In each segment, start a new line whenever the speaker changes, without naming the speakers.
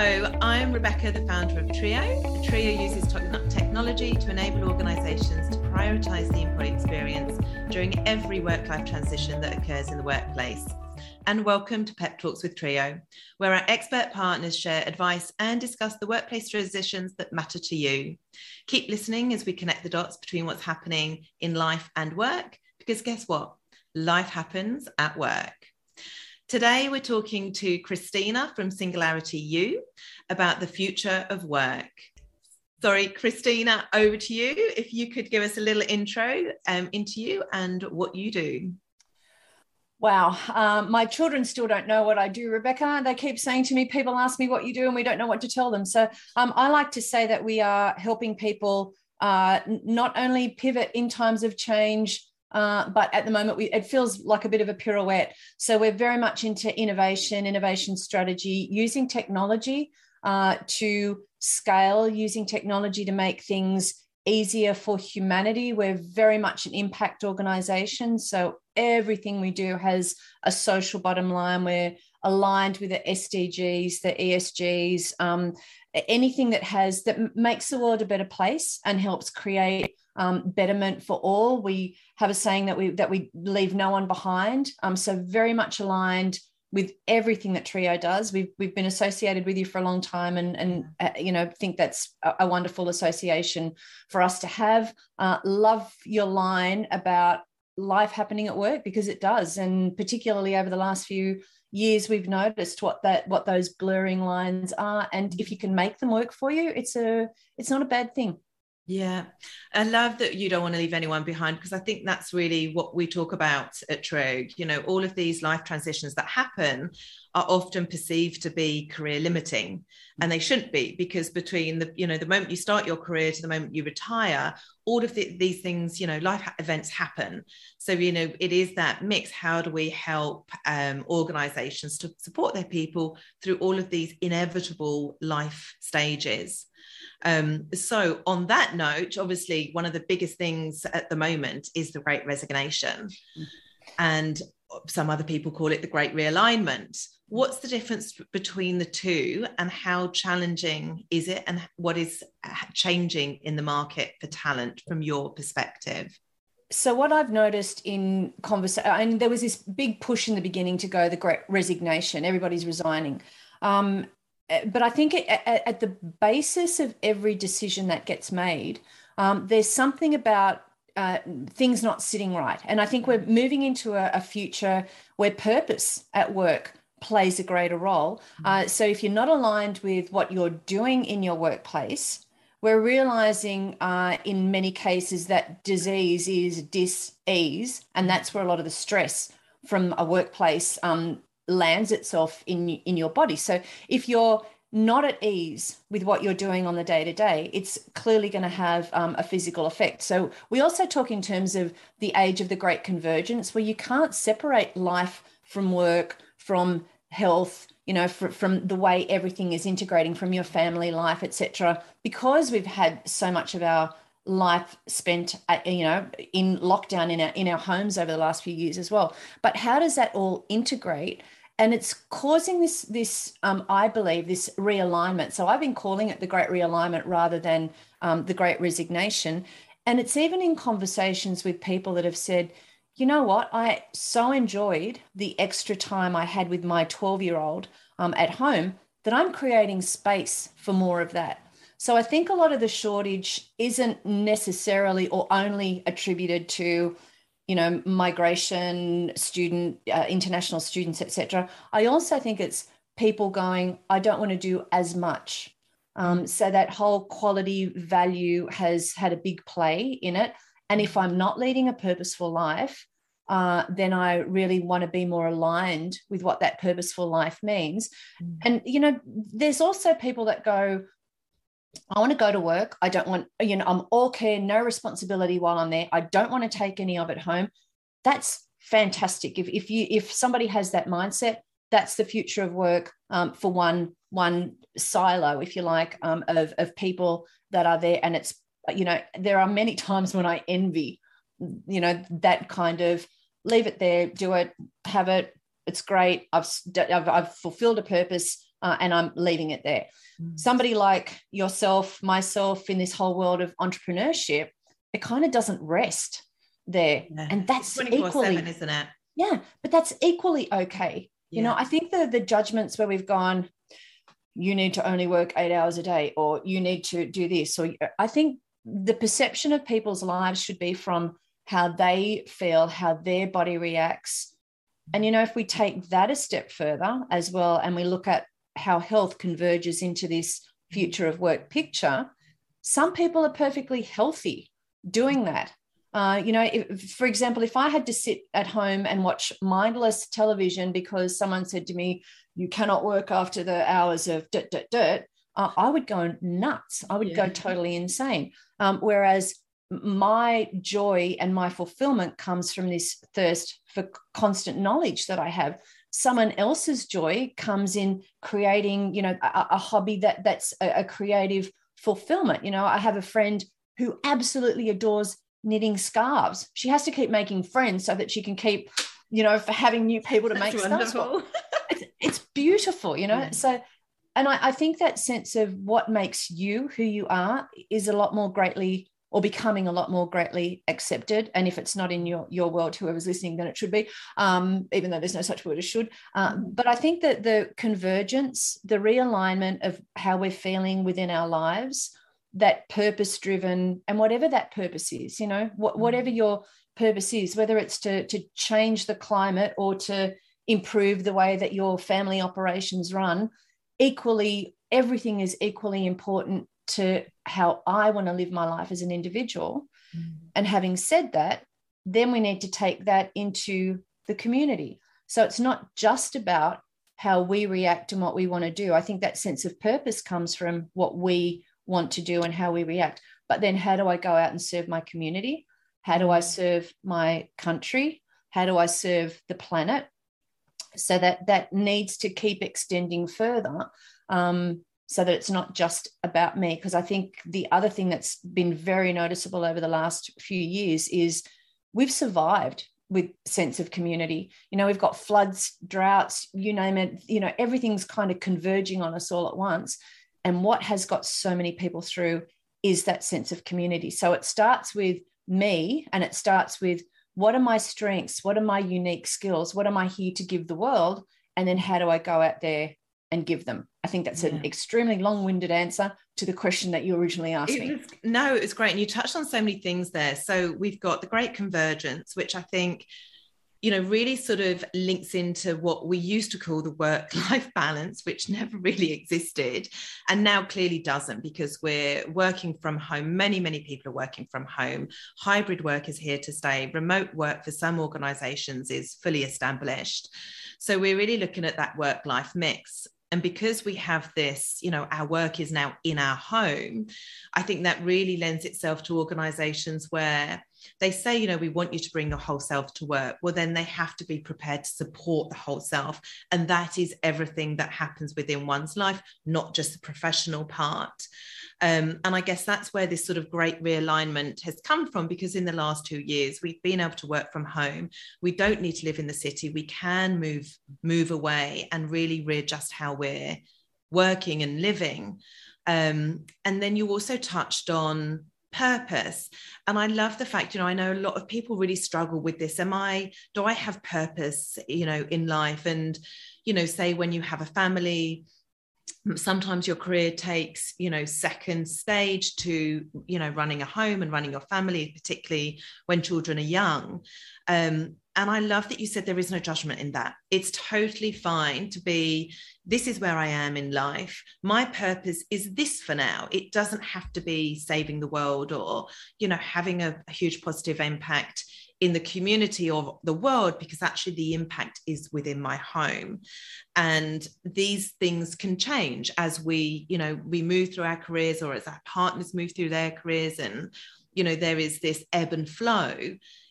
Hello, I'm Rebecca, the founder of triiyo. triiyo uses technology to enable organisations to prioritise the employee experience during every work life transition that occurs in the workplace. And welcome to Pep Talks with triiyo, where our expert partners share advice and discuss the workplace transitions that matter to you. Keep listening as we connect the dots between what's happening in life and work, because guess what? Life happens at work. Today, we're talking to Christina from SingularityU about the future of work. Sorry, Christina, over to you. If you could give us a little intro um, into you and what you do.
Wow. Um, my children still don't know what I do, Rebecca. They keep saying to me, people ask me what you do, and we don't know what to tell them. So um, I like to say that we are helping people uh, not only pivot in times of change, uh, but at the moment, we, it feels like a bit of a pirouette. So we're very much into innovation, innovation strategy, using technology uh, to scale, using technology to make things easier for humanity. We're very much an impact organization. So everything we do has a social bottom line. We're aligned with the SDGs, the ESGs, um, anything that has that makes the world a better place and helps create um, betterment for all. We have a saying that we that we leave no one behind. Um, so very much aligned with everything that triiyo does. We've we've been associated with you for a long time, and and uh, you know think that's a, a, wonderful association for us to have. Uh, love your line about life happening at work because it does, and particularly over the last few years we've noticed what that what those blurring lines are. And if you can make them work for you it's a it's not a bad thing
yeah, I love that you don't want to leave anyone behind because I think that's really what we talk about at triiyo. You know, all of these life transitions that happen are often perceived to be career limiting, and they shouldn't be because between the you know the moment you start your career to the moment you retire, all of the, these things, you know, life events happen. So you know, it is that mix. How do we help um, organisations to support their people through all of these inevitable life stages? Um, so, on that note, obviously, one of the biggest things at the moment is the great resignation. And some other people call it the great realignment. What's the difference between the two, and how challenging is it, and what is changing in the market for talent from your perspective?
so what I've noticed in conversation, and there was this big push in the beginning to go the great resignation. Everybody's resigning, um, uh, but I think at, at, the basis of every decision that gets made, um, there's something about uh, things not sitting right. And I think we're moving into a, a future where purpose at work plays a greater role. Mm-hmm. Uh, so if you're not aligned with what you're doing in your workplace, we're realizing uh, in many cases that disease is dis-ease, and that's where a lot of the stress from a workplace um, lands itself in in your body so if you're not at ease with what you're doing on the day to day, it's clearly going to have um, a physical effect. So, we also talk in terms of the age of the great convergence, where you can't separate life from work, from health, you know, for, from the way everything is integrating from your family life, etc. Because we've had so much of our life spent at, you know in lockdown in our in our homes over the last few years as well but how does that all integrate and it's causing this this um, i believe this realignment. So i've been calling it the great realignment rather than um, the great resignation. And it's even in conversations with people that have said you know what? I so enjoyed the extra time i had with my 12 year old um, at home that i'm creating space for more of that. So i think a lot of the shortage isn't necessarily or only attributed to you know migration student uh, international students etc i also think it's people going i don't want to do as much. Um, so that whole quality value has had a big play in it. And if i'm not leading a purposeful life uh, then i really want to be more aligned with what that purposeful life means. Mm. and you know there's also people that go I want to go to work. I don't want, you know, I'm all care, no responsibility while I'm there. I don't want to take any of it home. That's fantastic. If, if you if somebody has that mindset, that's the future of work um, for one one silo, if you like, um, of of people that are there. And it's you know there are many times when I envy, you know, that kind of leave it there, do it, have it. It's great. I've I've, I've fulfilled a purpose uh, and I'm leaving it there. Mm. Somebody like yourself, myself, in this whole world of entrepreneurship, it kind of doesn't rest there, yeah. and that's equally,
isn't it?
Yeah, but that's equally okay. Yeah. You know, I think the the judgments where we've gone, you need to only work eight hours a day, or you need to do this, or I think the perception of people's lives should be from how they feel, how their body reacts. And, you know, if we take that a step further as well, and we look at how health converges into this future of work picture, some people are perfectly healthy doing that. Uh, you know, if, for example, if I had to sit at home and watch mindless television because someone said to me, you cannot work after the hours of dirt, dirt, dirt, uh, I would go nuts. I would yeah. go totally insane. Um, whereas my joy and my fulfillment comes from this thirst for constant knowledge that I have. Someone else's joy comes in creating, you know, a, a hobby that that's a, a creative fulfillment. You know, I have a friend who absolutely adores knitting scarves. She has to keep making friends so that she can keep, you know, for having new people to that's make wonderful. scarves. It's, it's beautiful, you know. Yeah. So and I, I, think that sense of what makes you who you are is a lot more greatly or becoming a lot more greatly accepted. And if it's not in your, your world, whoever's listening, then it should be, um, even though there's no such word as should. Uh, but I think that the convergence, the realignment of how we're feeling within our lives, that purpose driven, and whatever that purpose is, you know, wh- whatever your purpose is, whether it's to, to change the climate or to improve the way that your family operations run, equally, everything is equally important to how I want to live my life as an individual. Mm. And having said that, then we need to take that into the community. So it's not just about how we react and what we want to do. I think that sense of purpose comes from what we want to do and how we react. But then how do I go out and serve my community? How do I serve my country? How do I serve the planet? So that that needs to keep extending further. Um, so that it's not just about me. Because I think the other thing that's been very noticeable over the last few years is we've survived with sense of community. You know, we've got floods, droughts, you name it, you know, everything's kind of converging on us all at once. And what has got so many people through is that sense of community. So it starts with me and it starts with what are my strengths? What are my unique skills? What am I here to give the world? And then how do I go out there and give them? I think that's yeah. an extremely long winded answer to the question that you originally asked
it
me.
Was, no, it was great. And you touched on so many things there. So we've got the great convergence, which I think you know really sort of links into what we used to call the work life balance which never really existed and now clearly doesn't because we're working from home many many people are working from home hybrid work is here to stay remote work for some organizations is fully established so we're really looking at that work life mix and because we have this you know our work is now in our home i think that really lends itself to organizations where they say you know we want you to bring your whole self to work well then they have to be prepared to support the whole self and that is everything that happens within one's life not just the professional part um, and I guess that's where this sort of great realignment has come from because in the last two years we've been able to work from home. We don't need to live in the city. We can move move away and really readjust how we're working and living. Um, and then you also touched on purpose. And i love the fact you know i know a lot of people really struggle with this. Am i do i have purpose you know in life? And you know say when you have a family sometimes your career takes you know second stage to you know running a home and running your family particularly when children are young. Um, and i love that you said there is no judgment in that. It's totally fine to be this is where i am in life. My purpose is this for now. It doesn't have to be saving the world or you know having a, a huge positive impact in the community or the world because actually the impact is within my home. And these things can change as we you know we move through our careers or as our partners move through their careers and you know there is this ebb and flow.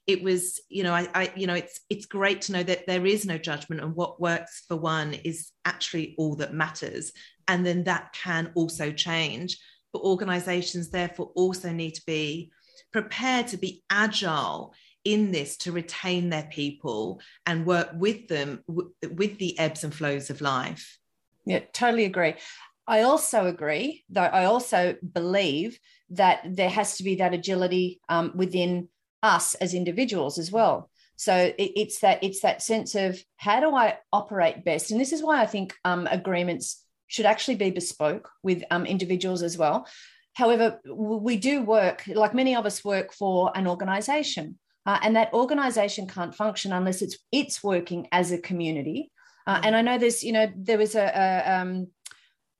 It was you know I, I, you know it's it's great to know that there is no judgment and what works for one is actually all that matters. And then that can also change. But organizations therefore also need to be prepared to be agile in this to retain their people and work with them w- with the ebbs and flows of life.
Yeah, totally agree. I also agree, though, I also believe that there has to be that agility um, within us as individuals as well. So it, it's that it's that sense of how do I operate best, and this is why I think um, agreements should actually be bespoke with um, individuals as well. However, we do work like many of us work for an organisation, uh, and that organisation can't function unless it's it's working as a community. Uh, and I know there's you know there was a, a um,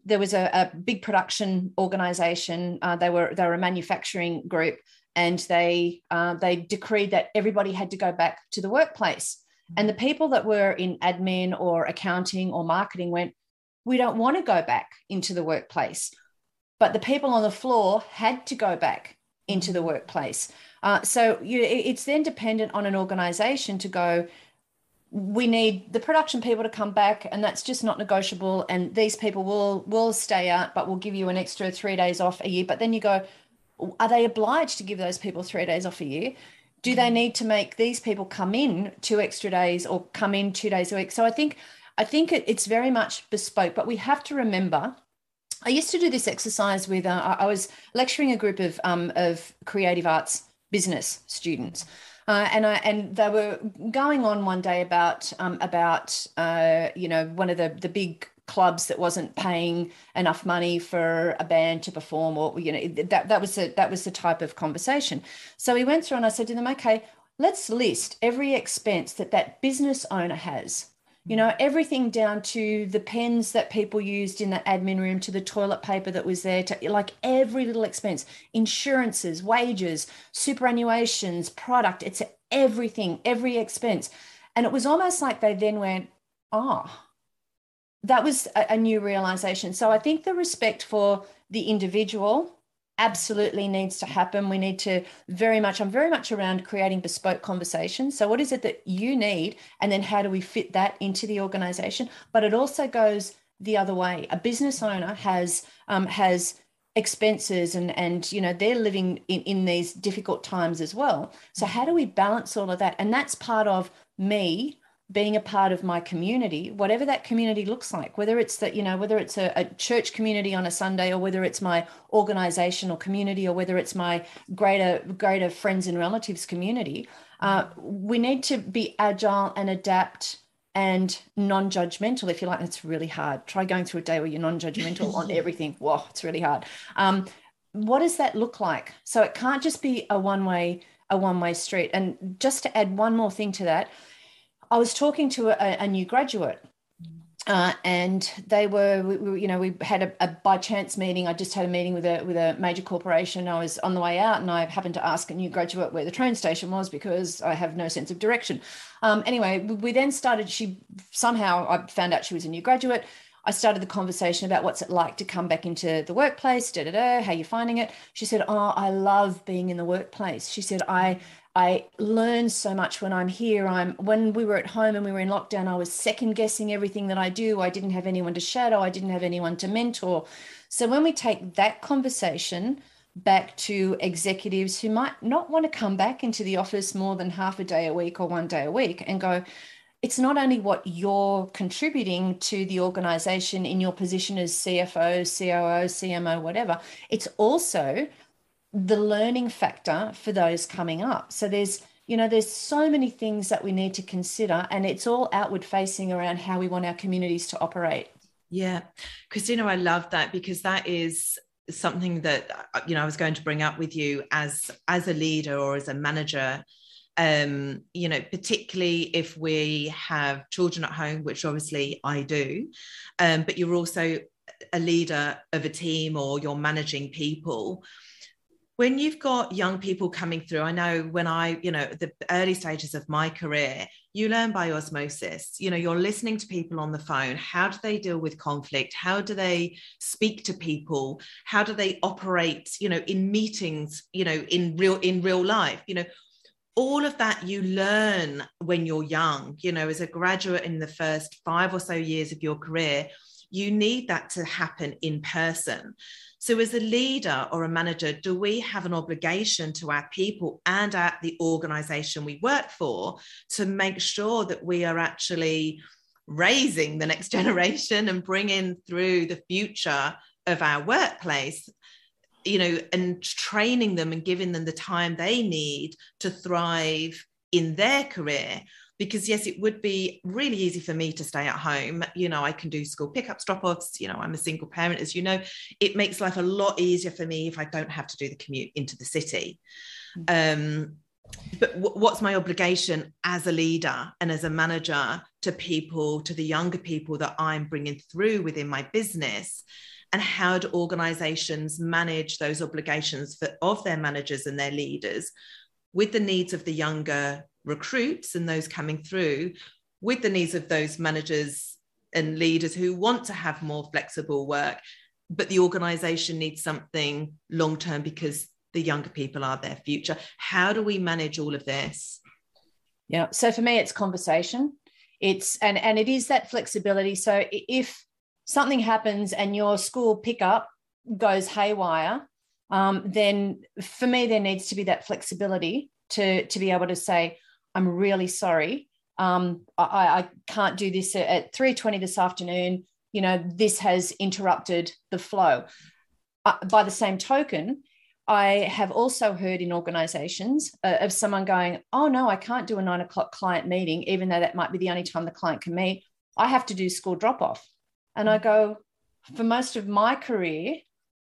there was a, a big production organization. Uh, they were they were a manufacturing group, and they uh, they decreed that everybody had to go back to the workplace. And the people that were in admin or accounting or marketing went, we don't want to go back into the workplace. But the people on the floor had to go back into the workplace. Uh, so you, it's then dependent on an organization to go, we need the production people to come back and that's just not negotiable and these people will will stay out but we'll give you an extra three days off a year. But then you go are they obliged to give those people three days off a year? Do they need to make these people come in two extra days or come in two days a week? So i think i think it, it's very much bespoke but we have to remember i used to do this exercise with uh, i was lecturing a group of um, of creative arts business students uh, and I and they were going on one day about um, about uh, you know one of the the big clubs that wasn't paying enough money for a band to perform or you know that that was the that was the type of conversation. So we went through and i said to them okay let's list every expense that that business owner has you know everything down to the pens that people used in the admin room to the toilet paper that was there to like every little expense insurances wages superannuations product it's everything every expense. And it was almost like they then went oh that was a, a new realization. So i think the respect for the individual absolutely needs to happen. We need to very much, I'm very much around creating bespoke conversations. So, what is it that you need? And then, how do we fit that into the organization? But it also goes the other way. A business owner has, um, has, expenses and and you know they're living in in these difficult times as well so how do we balance all of that and that's part of me being a part of my community whatever that community looks like whether it's that you know whether it's a, a, church community on a sunday or whether it's my organizational community or whether it's my greater greater friends and relatives community uh, we need to be agile and adapt and non-judgmental if you like. That's really hard. Try going through a day where you're non-judgmental on everything. Whoa it's really hard. Um, what does that look like? So it can't just be a one way a one way street. And just to add one more thing to that I was talking to a, a new graduate uh, and they were, we, we, you know, we had a, a, by chance meeting. I just had a meeting with a with a major corporation. I was on the way out, and I happened to ask a new graduate where the train station was because I have no sense of direction. Um, anyway, we then started. She somehow I found out she was a new graduate. I started the conversation about what's it like to come back into the workplace. Da da da. How you finding it? She said, "Oh, I love being in the workplace." She said, "I I learn so much when I'm here. I'm when we were at home and we were in lockdown, I was second guessing everything that I do. I didn't have anyone to shadow, I didn't have anyone to mentor. So when we take that conversation back to executives who might not want to come back into the office more than half a day a week or one day a week and go, it's not only what you're contributing to the organization in your position as CFO, COO, CMO, whatever, it's also the learning factor for those coming up. So there's you know there's so many things that we need to consider and it's all outward facing around how we want our communities to operate.
Yeah. Christina i love that because that is something that uh, you know i was going to bring up with you as as a leader or as a manager. Um you know particularly if we have children at home which obviously i do um but you're also a leader of a team or you're managing people when you've got young people coming through i know when i you know the early stages of my career you learn by osmosis. You know you're listening to people on the phone. How do they deal with conflict? How do they speak to people? How do they operate you know in meetings you know in real in real life? You know all of that you learn when you're young. You know as a graduate in the first 5 or so years of your career you need that to happen in person so, as a leader or a manager, do we have an obligation to our people and at the organization we work for to make sure that we are actually raising the next generation and bringing through the future of our workplace you know and training them and giving them the time they need to thrive in their career because yes it would be really easy for me to stay at home. You know i can do school pickups drop offs you know i'm a single parent as you know. It makes life a lot easier for me if i don't have to do the commute into the city. Mm-hmm. um, but w- what's my obligation as a leader and as a manager to people to the younger people that i'm bringing through within my business? And how do organizations manage those obligations for, of their managers and their leaders with the needs of the younger recruits and those coming through with the needs of those managers and leaders who want to have more flexible work. But the organization needs something long term because the younger people are their future. How do we manage all of this?
Yeah so for me it's conversation. It's and and it is that flexibility. So if something happens and your school pickup goes haywire um, then for me there needs to be that flexibility to to be able to say I'm really sorry. Um, I, I can't do this at 3.20 this afternoon. You know, this has interrupted the flow. Uh, by the same token, I have also heard in organizations uh, of someone going, Oh, no, I can't do a nine o'clock client meeting, even though that might be the only time the client can meet. I have to do school drop off. And I go, For most of my career,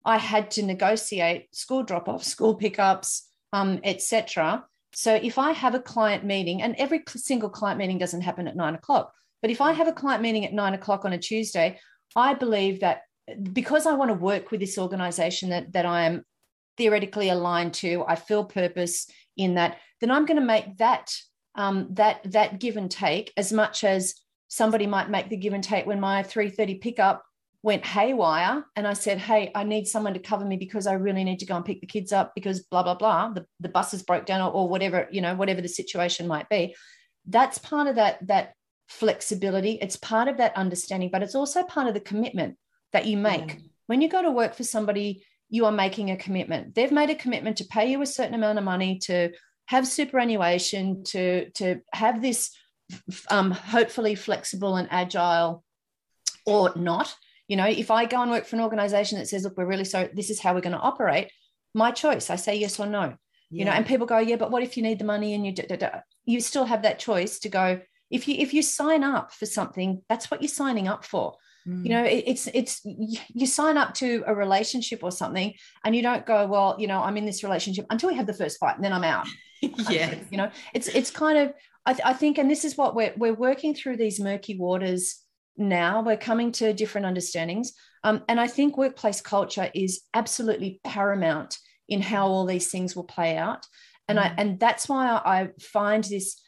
I had to negotiate school drop off, school pickups, um, etc. So if I have a client meeting, and every single client meeting doesn't happen at nine o'clock, but if I have a client meeting at nine o'clock on a Tuesday, I believe that because I want to work with this organization that, that I am theoretically aligned to, I feel purpose in that, then I'm going to make that um, that that give and take as much as somebody might make the give and take when my 3:30 pickup went haywire and I said, Hey, I need someone to cover me because I really need to go and pick the kids up because blah, blah, blah. The, the buses broke down or, or whatever, you know, whatever the situation might be. That's part of that, that flexibility. It's part of that understanding, but it's also part of the commitment that you make. Yeah. When you go to work for somebody, you are making a commitment. They've made a commitment to pay you a certain amount of money to have superannuation, to, to have this um, hopefully flexible and agile or not you know, if I go and work for an organization that says, look, we're really sorry, this is how we're going to operate, my choice. I say yes or no. Yeah. You know, and people go, yeah, but what if you need the money and you da, da, da. you still have that choice to go. If you if you sign up for something, that's what you're signing up for. Mm. You know, it, it's it's you sign up to a relationship or something, and you don't go, well, you know, I'm in this relationship until we have the first fight, and then I'm out.
yeah,
you know, it's it's kind of I, th- I think, and this is what we're we're working through these murky waters now we're coming to different understandings um, and i think workplace culture is absolutely paramount in how all these things will play out and mm. i and that's why i find this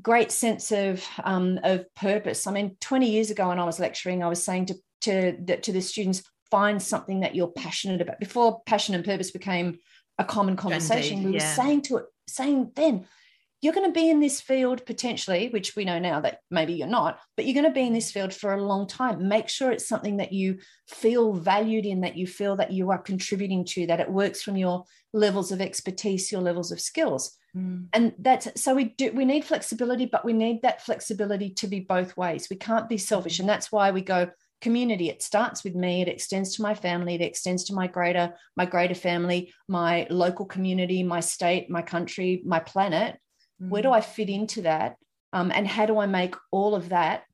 great sense of um, of purpose i mean 20 years ago when i was lecturing i was saying to to the, to the students find something that you're passionate about before passion and purpose became a common conversation Indeed, we yeah. were saying to it saying then you're going to be in this field potentially, which we know now that maybe you're not, but you're going to be in this field for a long time. Make sure it's something that you feel valued in, that you feel that you are contributing to, that it works from your levels of expertise, your levels of skills. Mm. And that's so we do we need flexibility, but we need that flexibility to be both ways. We can't be selfish. And that's why we go community. It starts with me, it extends to my family, it extends to my greater, my greater family, my local community, my state, my country, my planet Mm-hmm. Where do mm. I fit into that? Um, and how do I make all of that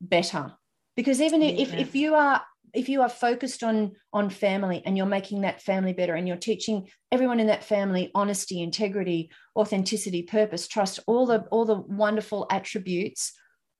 better? Because even yeah. if, if you are if you are focused on on family and you're making that family better and you're teaching everyone in that family honesty integrity authenticity purpose trust all the all the wonderful attributes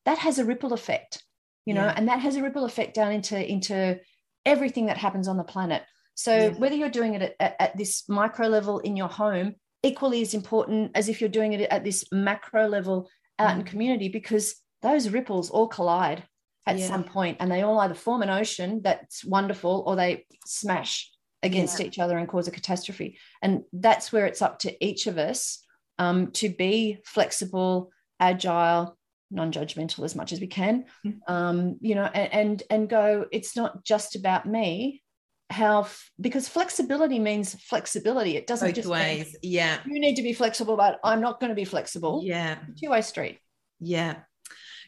that has a ripple effect you know yeah. and that has a ripple effect down into into everything that happens on the planet so yeah. whether you're doing it at, at, this micro level in your home equally as important as if you're doing it at this macro level out mm. in community because those ripples all collide at yeah. some point and they all either form an ocean that's wonderful or they smash against yeah. each other and cause a catastrophe and that's where it's up to each of us um, to be flexible agile non-judgmental as much as we can mm. um, you know and, and and go it's not just about me how because flexibility means flexibility. It doesn't
Both
just
ways. Mean, yeah.
you need to be flexible but i'm not going to be flexible.
Yeah.
Two-way street.
Yeah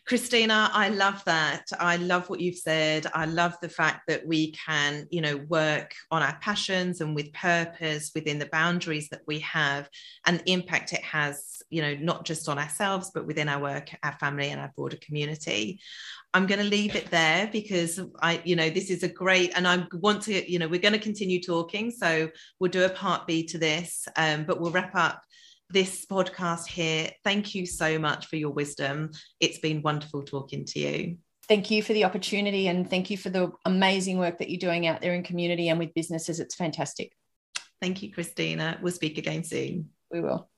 Christina, I love that. I love what you've said. I love the fact that we can, you know, work on our passions and with purpose within the boundaries that we have and the impact it has, you know, not just on ourselves, but within our work, our family, and our broader community. I'm going to leave it there because I, you know, this is a great, and I want to, you know, we're going to continue talking. So we'll do a part B to this, um, but we'll wrap up this podcast here. Thank you so much for your wisdom. It's been wonderful talking to you.
Thank you for the opportunity and thank you for the amazing work that you're doing out there in community and with businesses. It's fantastic.
Thank you, Christina. We'll speak again soon.
We will.